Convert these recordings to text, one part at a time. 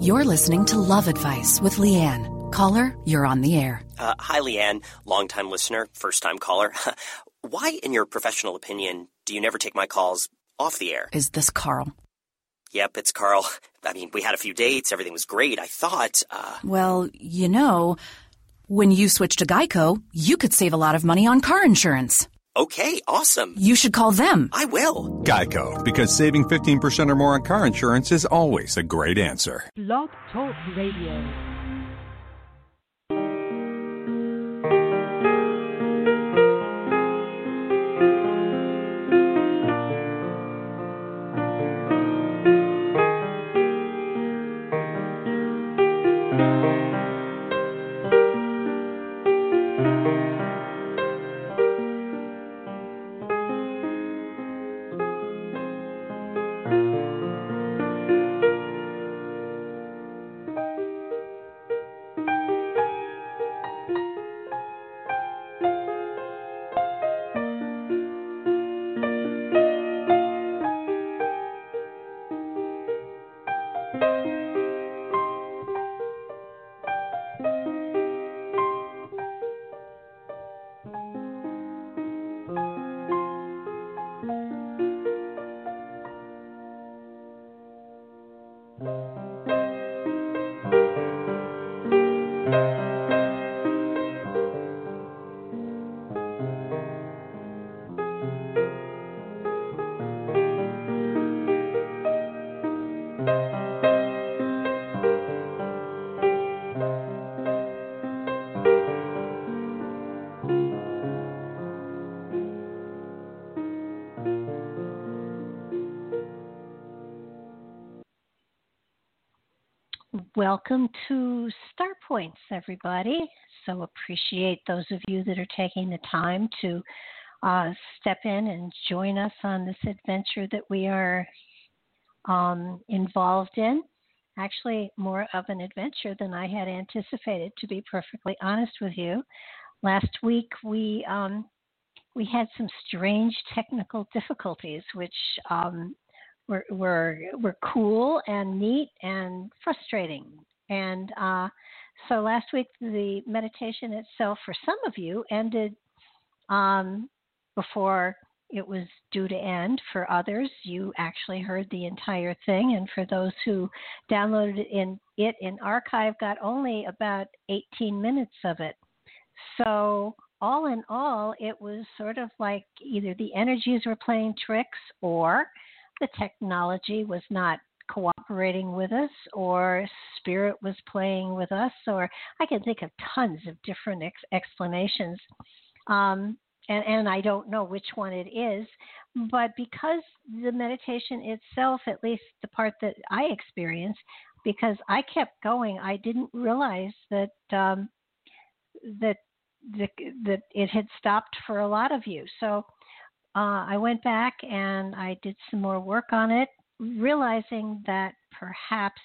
You're listening to Love Advice with Leanne. Caller, you're on the air. Uh, hi, Leanne, longtime listener, first time caller. Why, in your professional opinion, do you never take my calls off the air? Is this Carl? Yep, it's Carl. I mean, we had a few dates, everything was great. I thought, uh. Well, you know, when you switch to Geico, you could save a lot of money on car insurance. Okay, awesome. You should call them. I will. Geico, because saving 15% or more on car insurance is always a great answer. Blog Talk Radio. Welcome to Star Points, everybody. So appreciate those of you that are taking the time to uh, step in and join us on this adventure that we are um, involved in. Actually, more of an adventure than I had anticipated, to be perfectly honest with you. Last week we um, we had some strange technical difficulties, which um, were, were were cool and neat and frustrating. And uh, so last week the meditation itself for some of you ended um, before it was due to end. For others, you actually heard the entire thing, and for those who downloaded it in it in archive, got only about 18 minutes of it. So all in all, it was sort of like either the energies were playing tricks or the technology was not cooperating with us or spirit was playing with us or i can think of tons of different ex- explanations. Um, and, and i don't know which one it is but because the meditation itself at least the part that i experienced because i kept going i didn't realize that um, that that, that it had stopped for a lot of you. So uh, I went back and I did some more work on it, realizing that perhaps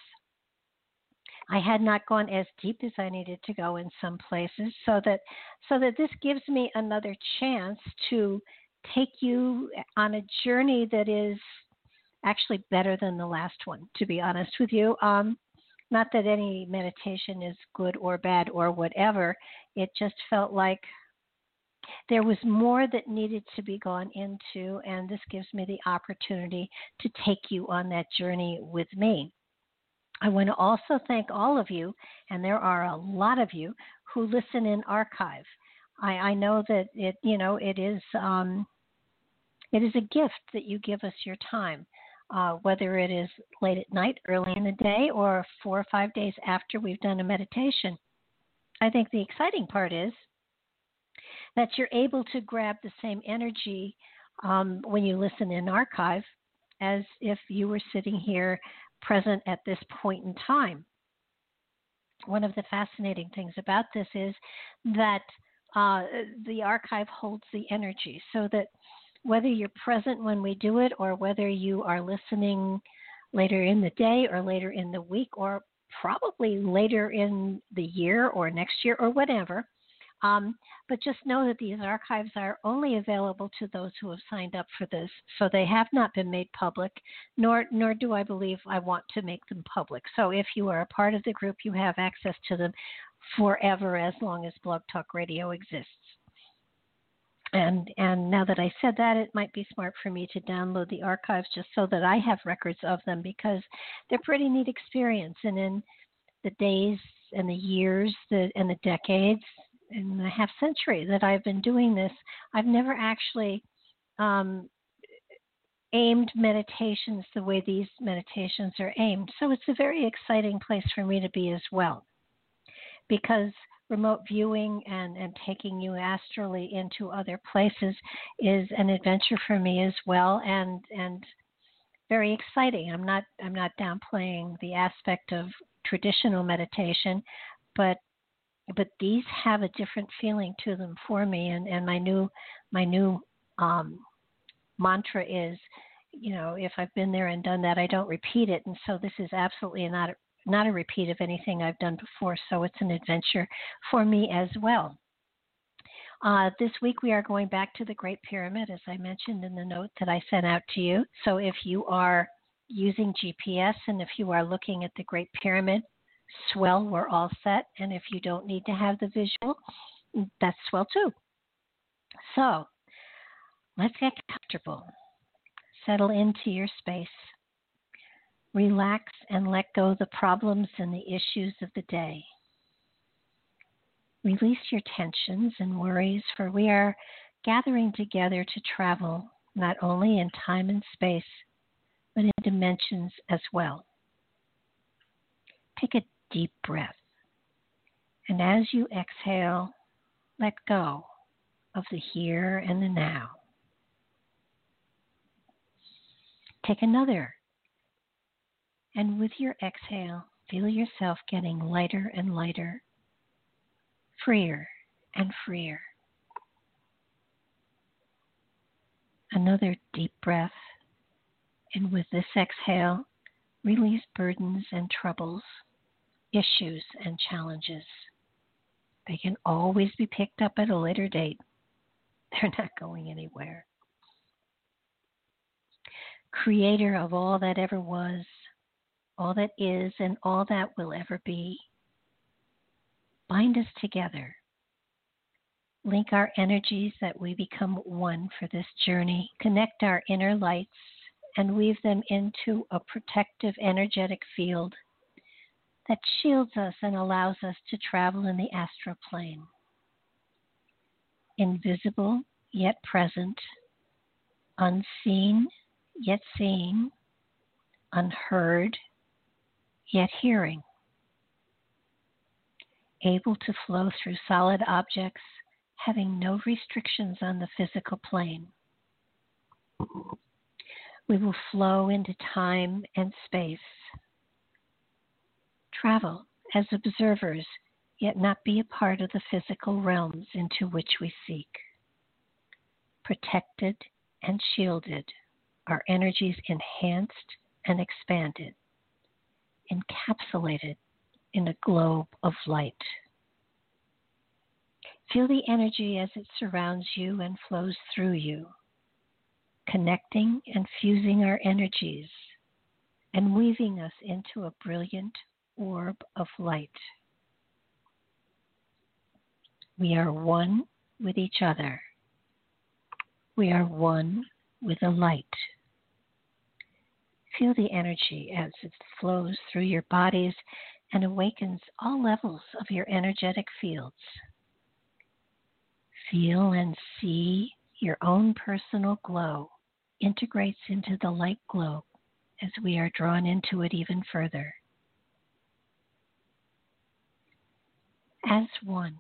I had not gone as deep as I needed to go in some places, so that so that this gives me another chance to take you on a journey that is actually better than the last one. To be honest with you, um, not that any meditation is good or bad or whatever. It just felt like there was more that needed to be gone into, and this gives me the opportunity to take you on that journey with me. I want to also thank all of you, and there are a lot of you who listen in archive. I, I know that it, you know, it is, um, it is a gift that you give us your time, uh, whether it is late at night, early in the day, or four or five days after we've done a meditation. I think the exciting part is that you're able to grab the same energy um, when you listen in archive as if you were sitting here present at this point in time. One of the fascinating things about this is that uh, the archive holds the energy so that whether you're present when we do it or whether you are listening later in the day or later in the week or probably later in the year or next year or whatever, Um, but just know that these archives are only available to those who have signed up for this, so they have not been made public, nor nor do I believe I want to make them public. So if you are a part of the group, you have access to them forever as long as Blog Talk Radio exists. And and now that I said that, it might be smart for me to download the archives just so that I have records of them because they're pretty neat experience. And in the days and the years that, and the decades and the half century that I've been doing this, I've never actually um, aimed meditations the way these meditations are aimed. So it's a very exciting place for me to be as well because remote viewing and, and taking you astrally into other places is an adventure for me as well and and very exciting. I'm not I'm not downplaying the aspect of traditional meditation, but but these have a different feeling to them for me and, and my new my new um, mantra is you know if I've been there and done that I don't repeat it and so this is absolutely not not a repeat of anything I've done before, so it's an adventure for me as well. Uh, this week we are going back to the Great Pyramid, as I mentioned in the note that I sent out to you. So if you are using GPS and if you are looking at the Great Pyramid, swell, we're all set. And if you don't need to have the visual, that's swell too. So let's get comfortable. Settle into your space. Relax and let go the problems and the issues of the day. Release your tensions and worries, for we are gathering together to travel not only in time and space, but in dimensions as well. Take a deep breath, and as you exhale, let go of the here and the now. Take another and with your exhale, feel yourself getting lighter and lighter, freer and freer. Another deep breath. And with this exhale, release burdens and troubles, issues and challenges. They can always be picked up at a later date. They're not going anywhere. Creator of all that ever was, all that is and all that will ever be. Bind us together. Link our energies that we become one for this journey. Connect our inner lights and weave them into a protective energetic field that shields us and allows us to travel in the astral plane. Invisible yet present, unseen yet seeing, unheard yet hearing, able to flow through solid objects, having no restrictions on the physical plane. We will flow into time and space, travel as observers, yet not be a part of the physical realms into which we seek. Protected and shielded, our energies enhanced and expanded encapsulated in a globe of light. Feel the energy as it surrounds you and flows through you, connecting and fusing our energies and weaving us into a brilliant orb of light. We are one with each other. We are one with the light. Feel the energy as it flows through your bodies and awakens all levels of your energetic fields. Feel and see your own personal glow integrates into the light glow as we are drawn into it even further. As one,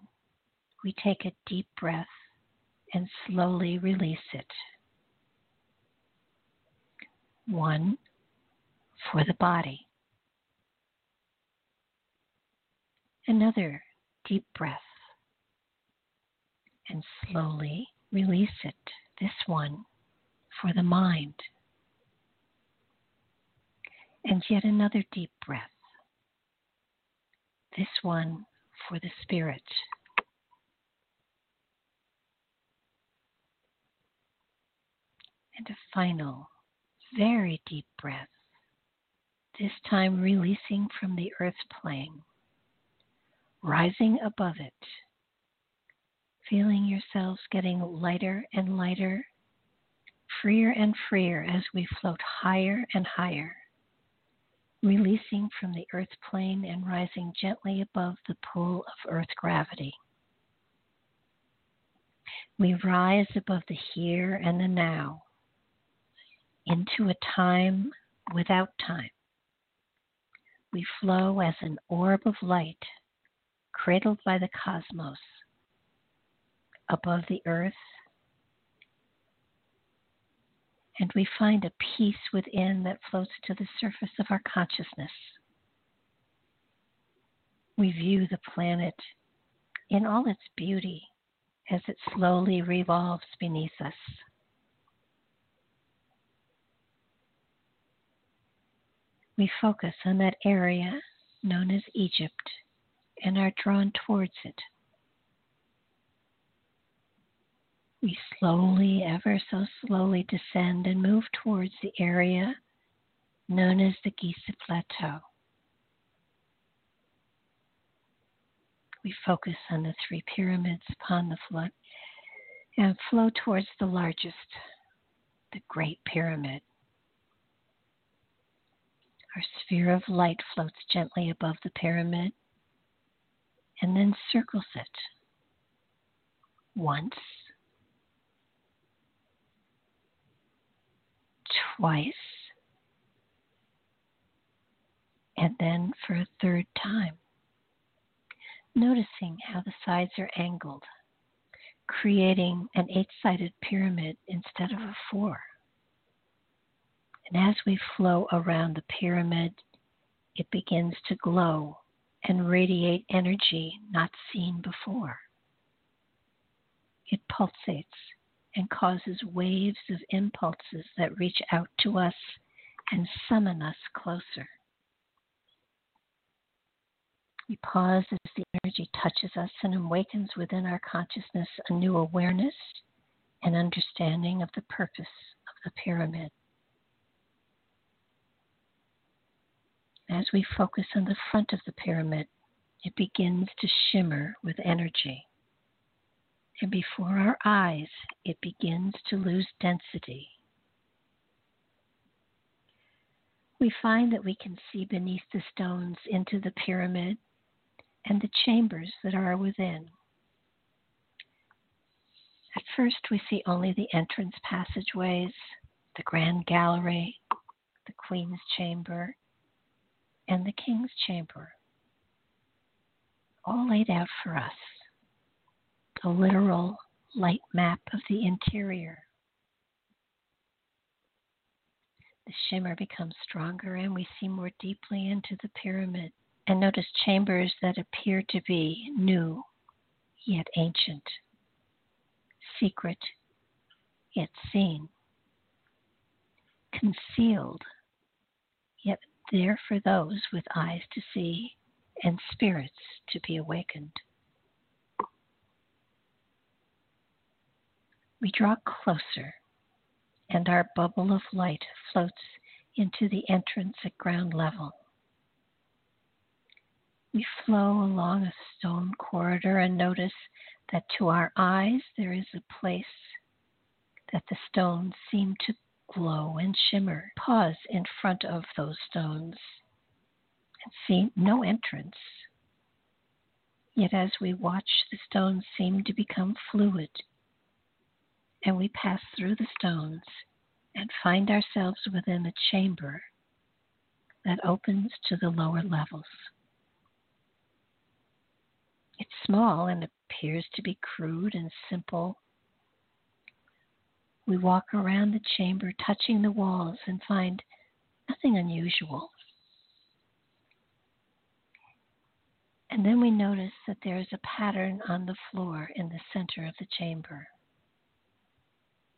we take a deep breath and slowly release it. One, for the body. Another deep breath and slowly release it, this one for the mind. And yet another deep breath, this one for the spirit. And a final, very deep breath, this time releasing from the earth plane, rising above it, feeling yourselves getting lighter and lighter, freer and freer as we float higher and higher releasing from the earth plane and rising gently above the pull of earth gravity. We rise above the here and the now into a time without time. We flow as an orb of light cradled by the cosmos above the earth, and we find a peace within that floats to the surface of our consciousness. We view the planet in all its beauty as it slowly revolves beneath us. We focus on that area known as Egypt and are drawn towards it. We slowly, ever so slowly, descend and move towards the area known as the Giza Plateau. we focus on the three pyramids upon the flood and flow towards the largest, the Great Pyramid. Our sphere of light floats gently above the pyramid and then circles it once, twice, and then for a third time noticing how the sides are angled, creating an eight sided pyramid instead of a four. And as we flow around the pyramid, it begins to glow and radiate energy not seen before. It pulsates and causes waves of impulses that reach out to us and summon us closer. We pause as the energy touches us and awakens within our consciousness a new awareness and understanding of the purpose of the pyramid. As we focus on the front of the pyramid, it begins to shimmer with energy. And before our eyes, it begins to lose density. We find that we can see beneath the stones into the pyramid and the chambers that are within. At first, we see only the entrance passageways, the grand gallery, the Queen's chamber, and the King's chamber, all laid out for us. A literal light map of the interior. The shimmer becomes stronger, and we see more deeply into the pyramid and notice chambers that appear to be new yet ancient, secret yet seen, concealed yet there for those with eyes to see and spirits to be awakened. We draw closer, and our bubble of light floats into the entrance at ground level. We flow along a stone corridor and notice that to our eyes there is a place that the stones seem to glow and shimmer. Pause in front of those stones and see no entrance. Yet as we watch, the stones seem to become fluid, and we pass through the stones and find ourselves within a chamber that opens to the lower levels. It's small and appears to be crude and simple. We walk around the chamber, touching the walls, and find nothing unusual. And then we notice that there is a pattern on the floor in the center of the chamber.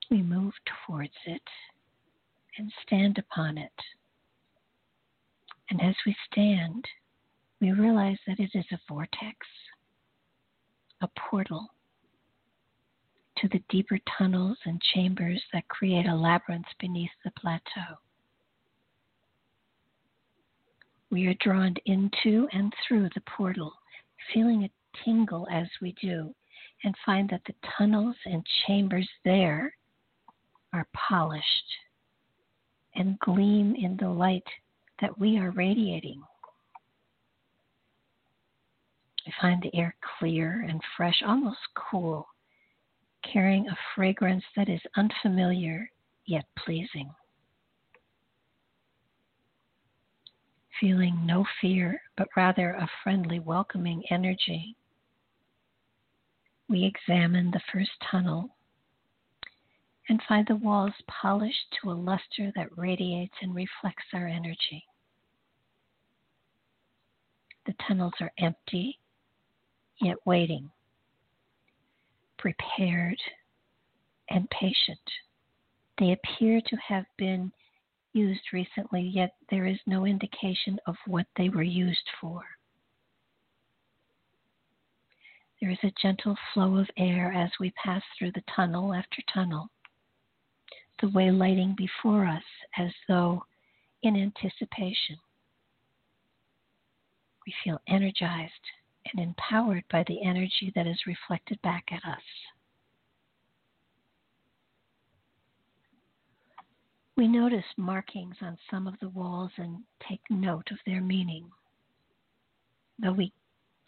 We move towards it and stand upon it. And as we stand, we realize that it is a vortex a portal to the deeper tunnels and chambers that create a labyrinth beneath the plateau. We are drawn into and through the portal, feeling a tingle as we do, and find that the tunnels and chambers there are polished and gleam in the light that we are radiating. I find the air clear and fresh, almost cool, carrying a fragrance that is unfamiliar yet pleasing. Feeling no fear, but rather a friendly, welcoming energy. We examine the first tunnel and find the walls polished to a luster that radiates and reflects our energy. The tunnels are empty, yet waiting, prepared, and patient. They appear to have been used recently, yet there is no indication of what they were used for. There is a gentle flow of air as we pass through the tunnel after tunnel the way lighting before us as though in anticipation. We feel energized and empowered by the energy that is reflected back at us. We notice markings on some of the walls and take note of their meaning. Though we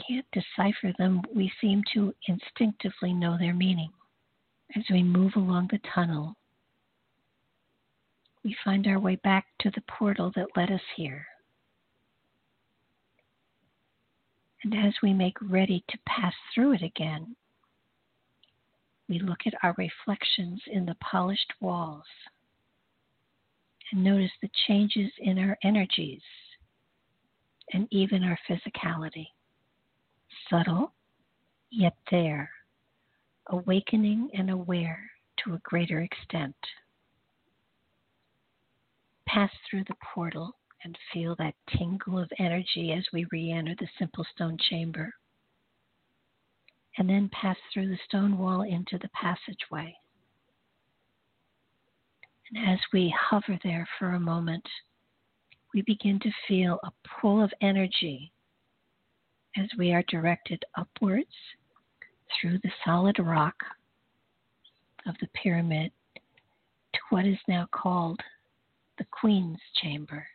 can't decipher them, we seem to instinctively know their meaning. As we move along the tunnel, we find our way back to the portal that led us here. And as we make ready to pass through it again, we look at our reflections in the polished walls and notice the changes in our energies and even our physicality. Subtle, yet there, awakening and aware to a greater extent pass through the portal and feel that tingle of energy as we re enter the simple stone chamber. And then pass through the stone wall into the passageway. And as we hover there for a moment, we begin to feel a pull of energy as we are directed upwards through the solid rock of the pyramid to what is now called the Queen's Chamber.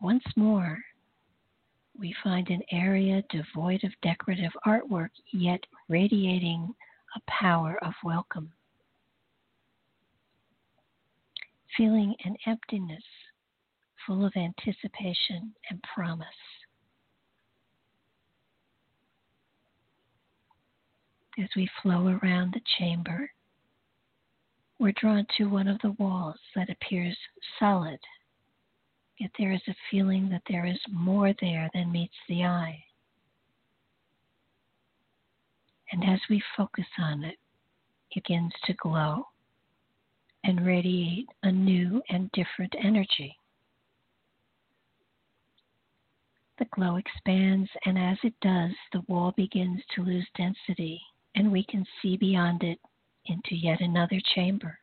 Once more, we find an area devoid of decorative artwork, yet radiating a power of welcome. Feeling an emptiness full of anticipation and promise. As we flow around the chamber, we're drawn to one of the walls that appears solid, yet there is a feeling that there is more there than meets the eye. And as we focus on it, it begins to glow and radiate a new and different energy. The glow expands, and as it does, the wall begins to lose density, and we can see beyond it into yet another chamber.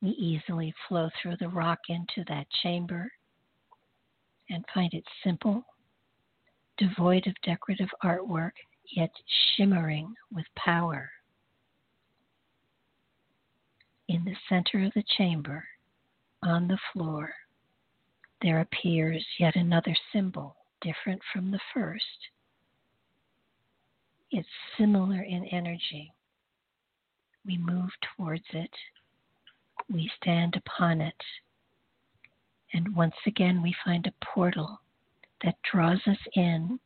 We easily flow through the rock into that chamber and find it simple, devoid of decorative artwork, yet shimmering with power. In the center of the chamber, on the floor, there appears yet another symbol different from the first it's similar in energy. We move towards it, we stand upon it, and once again we find a portal that draws us in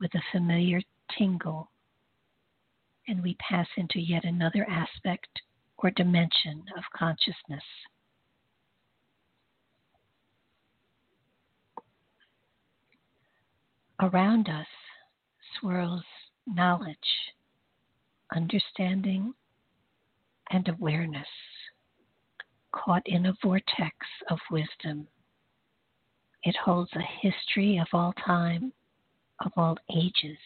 with a familiar tingle, and we pass into yet another aspect or dimension of consciousness. Around us swirls knowledge, understanding, and awareness, caught in a vortex of wisdom. It holds a history of all time, of all ages,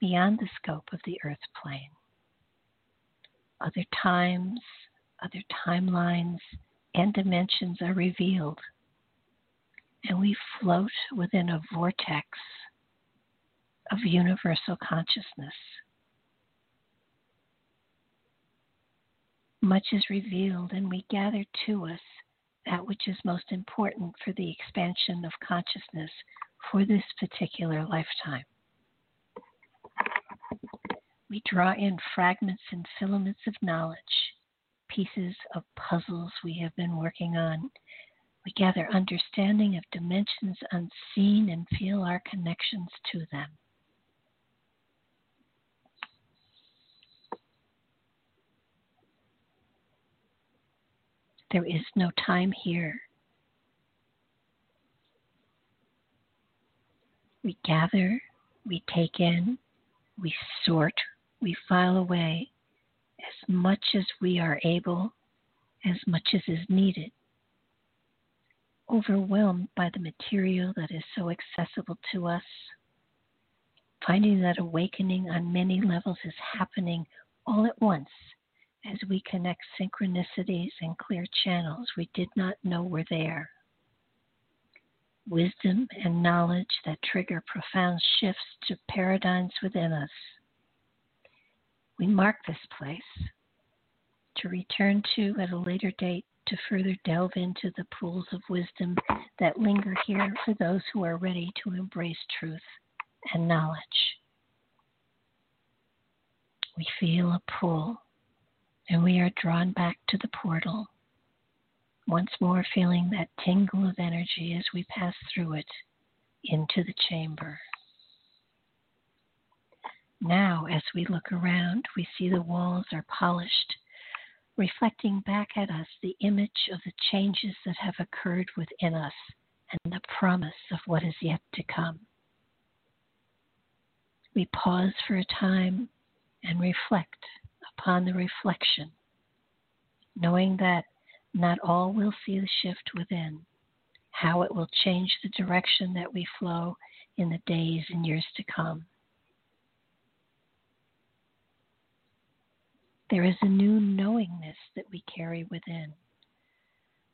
beyond the scope of the earth plane. Other times, other timelines, and dimensions are revealed, and we float within a vortex of universal consciousness. Much is revealed, and we gather to us that which is most important for the expansion of consciousness for this particular lifetime. We draw in fragments and filaments of knowledge, pieces of puzzles we have been working on. We gather understanding of dimensions unseen and feel our connections to them. There is no time here. We gather, we take in, we sort, we file away as much as we are able, as much as is needed. Overwhelmed by the material that is so accessible to us, finding that awakening on many levels is happening all at once as we connect synchronicities and clear channels we did not know were there. Wisdom and knowledge that trigger profound shifts to paradigms within us. We mark this place to return to at a later date to further delve into the pools of wisdom that linger here for those who are ready to embrace truth and knowledge. We feel a pull and we are drawn back to the portal, once more feeling that tingle of energy as we pass through it into the chamber. Now, as we look around, we see the walls are polished, reflecting back at us the image of the changes that have occurred within us and the promise of what is yet to come. We pause for a time and reflect upon the reflection, knowing that not all will see the shift within, how it will change the direction that we flow in the days and years to come. There is a new knowingness that we carry within,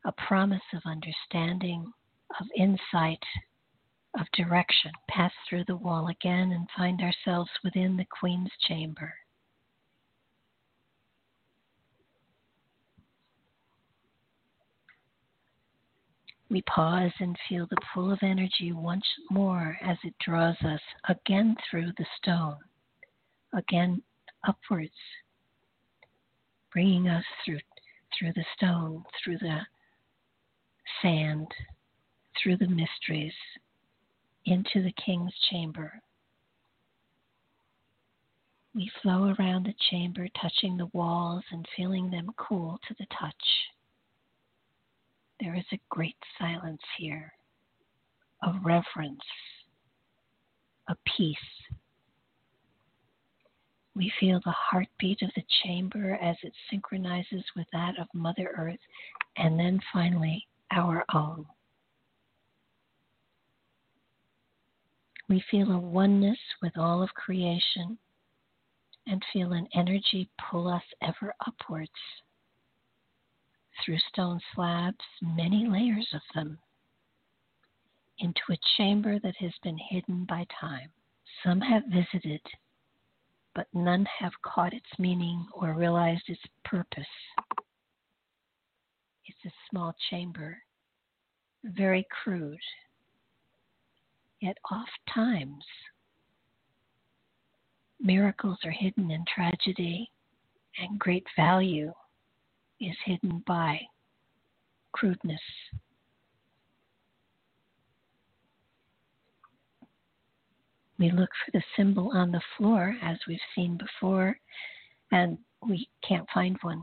a promise of understanding, of insight, of direction. Pass through the wall again and find ourselves within the Queen's chamber. We pause and feel the pull of energy once more as it draws us again through the stone, again upwards, bringing us through through the stone, through the sand, through the mysteries, into the king's chamber. We flow around the chamber, touching the walls and feeling them cool to the touch. There is a great silence here, a reverence, a peace. We feel the heartbeat of the chamber as it synchronizes with that of Mother Earth, and then finally our own. We feel a oneness with all of creation and feel an energy pull us ever upwards through stone slabs, many layers of them, into a chamber that has been hidden by time. Some have visited, but none have caught its meaning or realized its purpose. It's a small chamber, very crude, yet oft times miracles are hidden in tragedy and great value is hidden by crudeness. We look for the symbol on the floor as we've seen before, and we can't find one.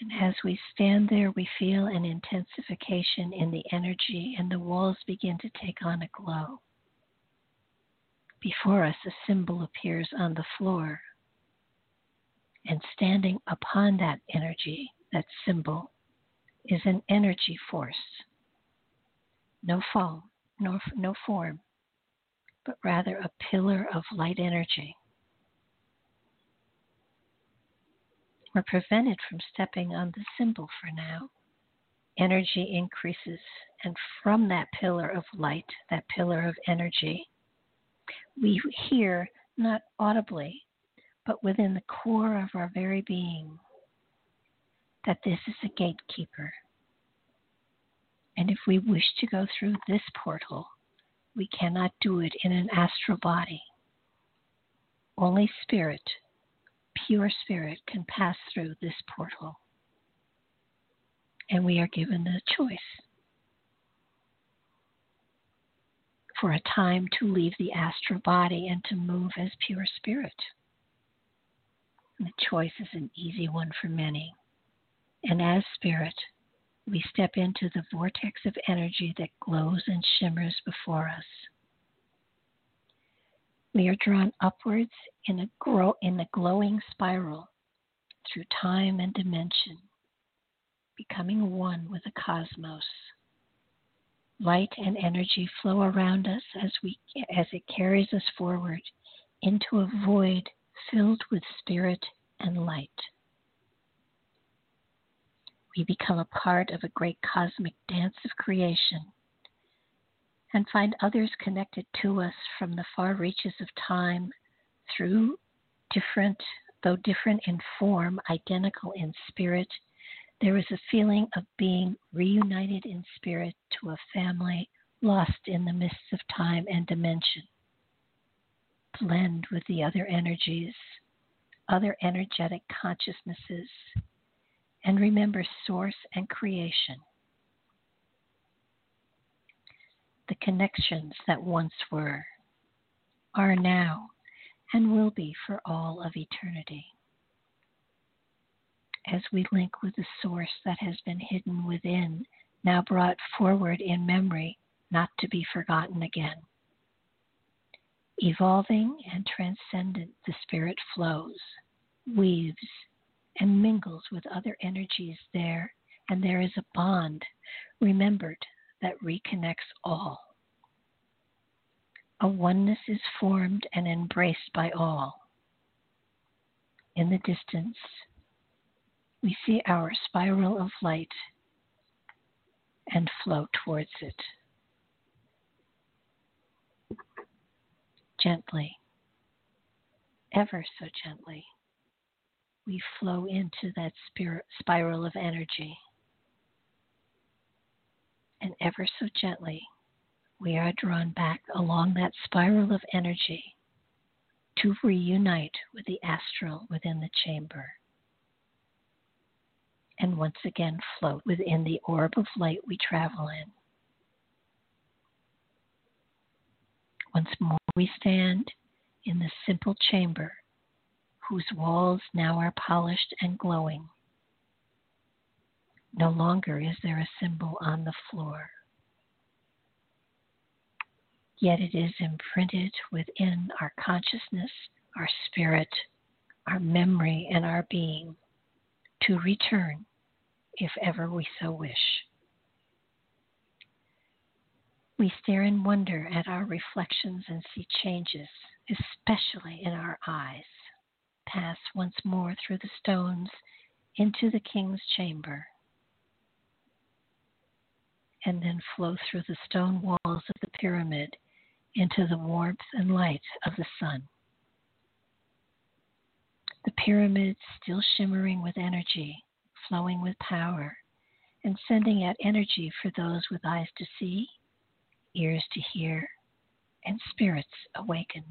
And as we stand there, we feel an intensification in the energy, and the walls begin to take on a glow. Before us, a symbol appears on the floor and standing upon that energy, that symbol, is an energy force. no foam, nor no form, but rather a pillar of light energy. We're prevented from stepping on the symbol for now. Energy increases, and from that pillar of light, that pillar of energy, we hear not audibly, but within the core of our very being that this is a gatekeeper. And if we wish to go through this portal, we cannot do it in an astral body. Only spirit, pure spirit, can pass through this portal. And we are given the choice for a time to leave the astral body and to move as pure spirit. The choice is an easy one for many. And as spirit, we step into the vortex of energy that glows and shimmers before us. We are drawn upwards in a, grow, in a glowing spiral through time and dimension, becoming one with the cosmos. Light and energy flow around us as, we, as it carries us forward into a void filled with spirit and light we become a part of a great cosmic dance of creation and find others connected to us from the far reaches of time through different, though different in form, identical in spirit. There is a feeling of being reunited in spirit to a family lost in the mists of time and dimension. Blend with the other energies, other energetic consciousnesses, and remember source and creation. The connections that once were, are now, and will be for all of eternity. As we link with the source that has been hidden within, now brought forward in memory, not to be forgotten again. Evolving and transcendent, the Spirit flows, weaves, and mingles with other energies there, and there is a bond remembered that reconnects all. A oneness is formed and embraced by all. In the distance, we see our spiral of light and flow towards it. Gently, ever so gently we flow into that spiral of energy. And ever so gently, we are drawn back along that spiral of energy to reunite with the astral within the chamber. And once again, float within the orb of light we travel in. Once more, we stand in the simple chamber whose walls now are polished and glowing. No longer is there a symbol on the floor. Yet it is imprinted within our consciousness, our spirit, our memory, and our being to return if ever we so wish. We stare in wonder at our reflections and see changes, especially in our eyes pass once more through the stones into the king's chamber, and then flow through the stone walls of the pyramid into the warmth and light of the sun. The pyramid still shimmering with energy, flowing with power, and sending out energy for those with eyes to see, ears to hear, and spirits awakened.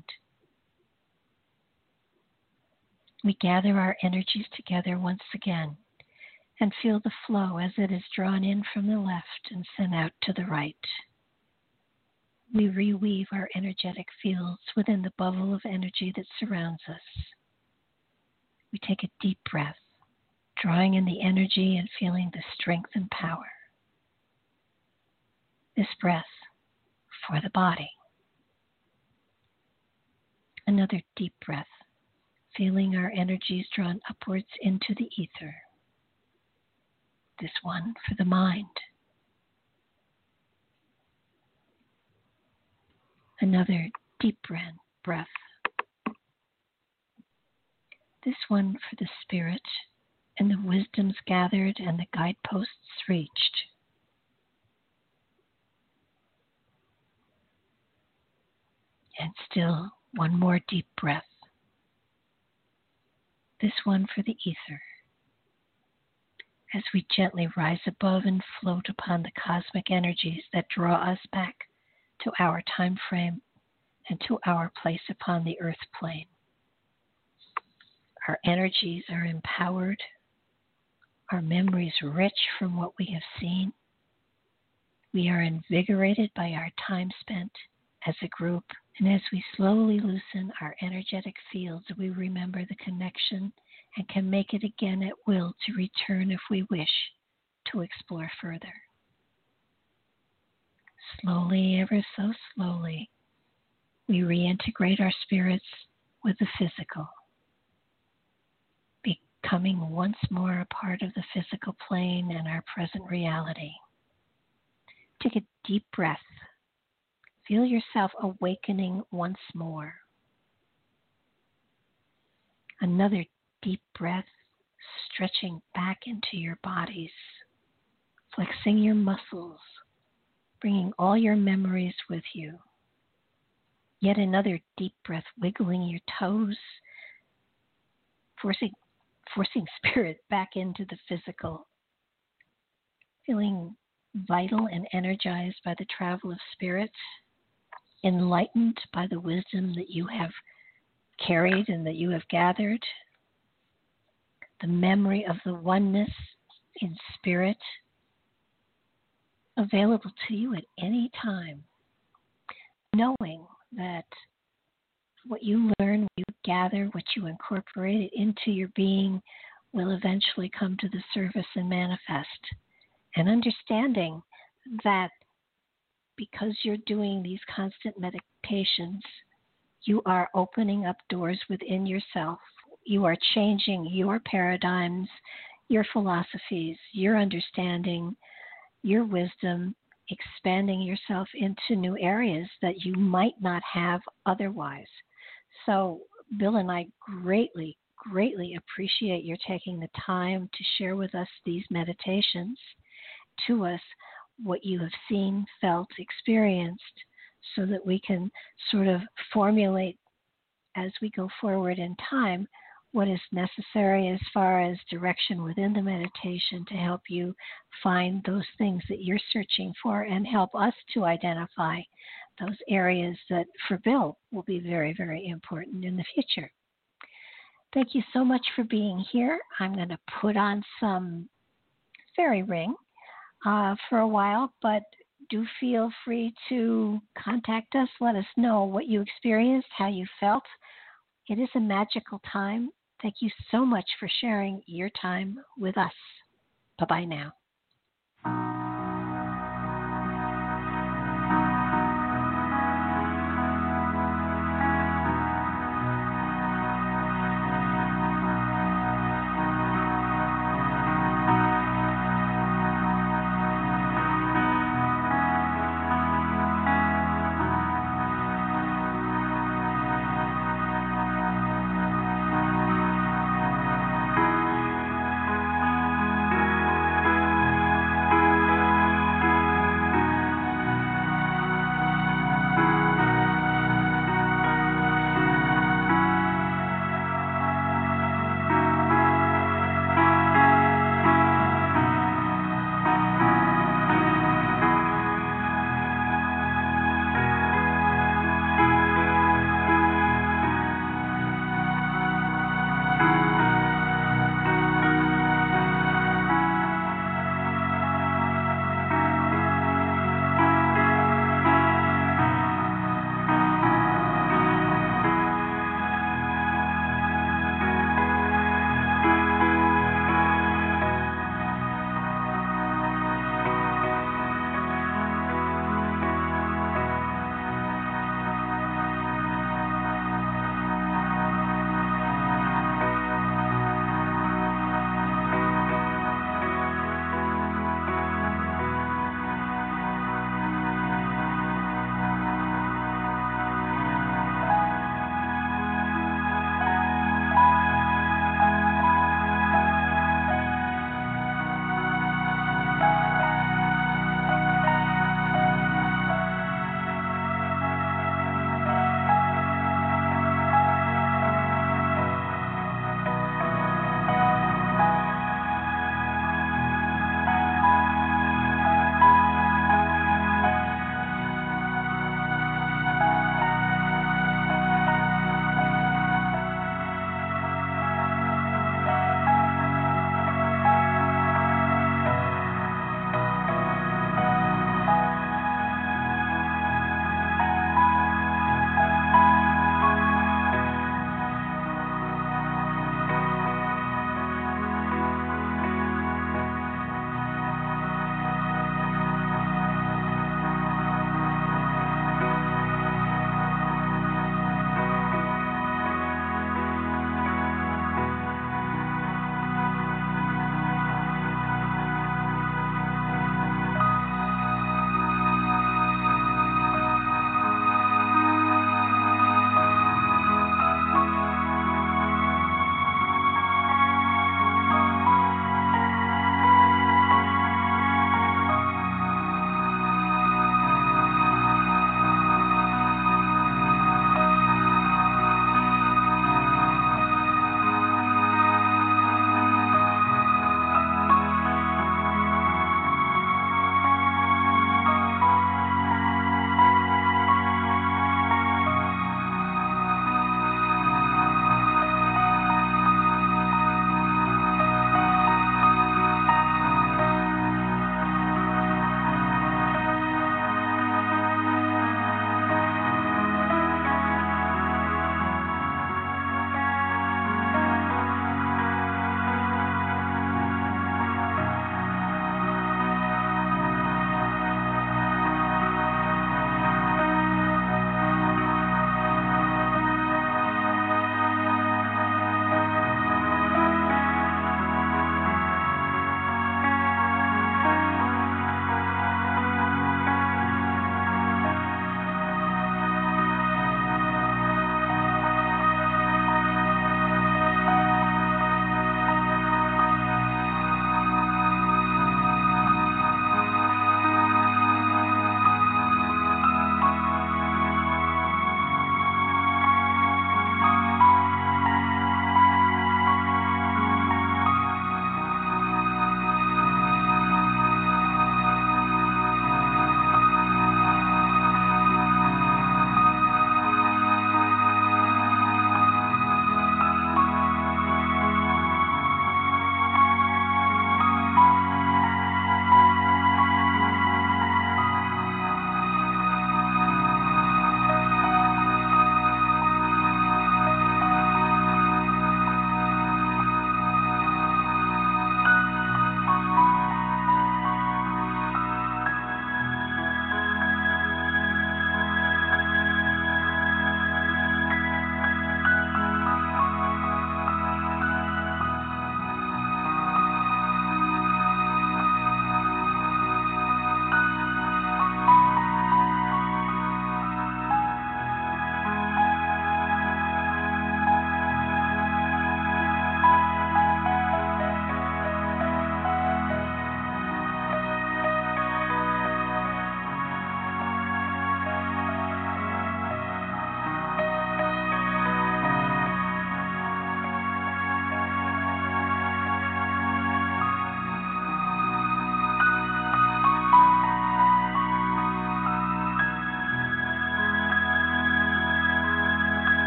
We gather our energies together once again and feel the flow as it is drawn in from the left and sent out to the right. We reweave our energetic fields within the bubble of energy that surrounds us. We take a deep breath, drawing in the energy and feeling the strength and power. This breath for the body. Another deep breath feeling our energies drawn upwards into the ether. This one for the mind. another deep breath. This one for the spirit and the wisdoms gathered and the guideposts reached. And still one more deep breath. This one for the ether. As we gently rise above and float upon the cosmic energies that draw us back to our time frame and to our place upon the earth plane. Our energies are empowered, our memories rich from what we have seen. We are invigorated by our time spent as a group, and as we slowly loosen our energetic fields, we remember the connection and can make it again at will to return if we wish to explore further. Slowly, ever so slowly, we reintegrate our spirits with the physical, becoming once more a part of the physical plane and our present reality. Take a deep breath. Feel yourself awakening once more. Another deep breath, stretching back into your bodies, flexing your muscles, bringing all your memories with you. Yet another deep breath, wiggling your toes, forcing, forcing spirit back into the physical, feeling vital and energized by the travel of spirit, enlightened by the wisdom that you have carried and that you have gathered, the memory of the oneness in spirit available to you at any time, knowing that what you learn, what you gather, what you incorporate into your being will eventually come to the surface and manifest. And understanding that because you're doing these constant meditations, you are opening up doors within yourself. You are changing your paradigms, your philosophies, your understanding, your wisdom, expanding yourself into new areas that you might not have otherwise. So, Bill and I greatly, greatly appreciate your taking the time to share with us these meditations, to us what you have seen, felt, experienced, so that we can sort of formulate as we go forward in time what is necessary as far as direction within the meditation to help you find those things that you're searching for and help us to identify those areas that for Bill will be very, very important in the future. Thank you so much for being here. I'm going to put on some fairy ring uh, for a while, but do feel free to contact us. Let us know what you experienced, how you felt. It is a magical time. Thank you so much for sharing your time with us. Bye bye now.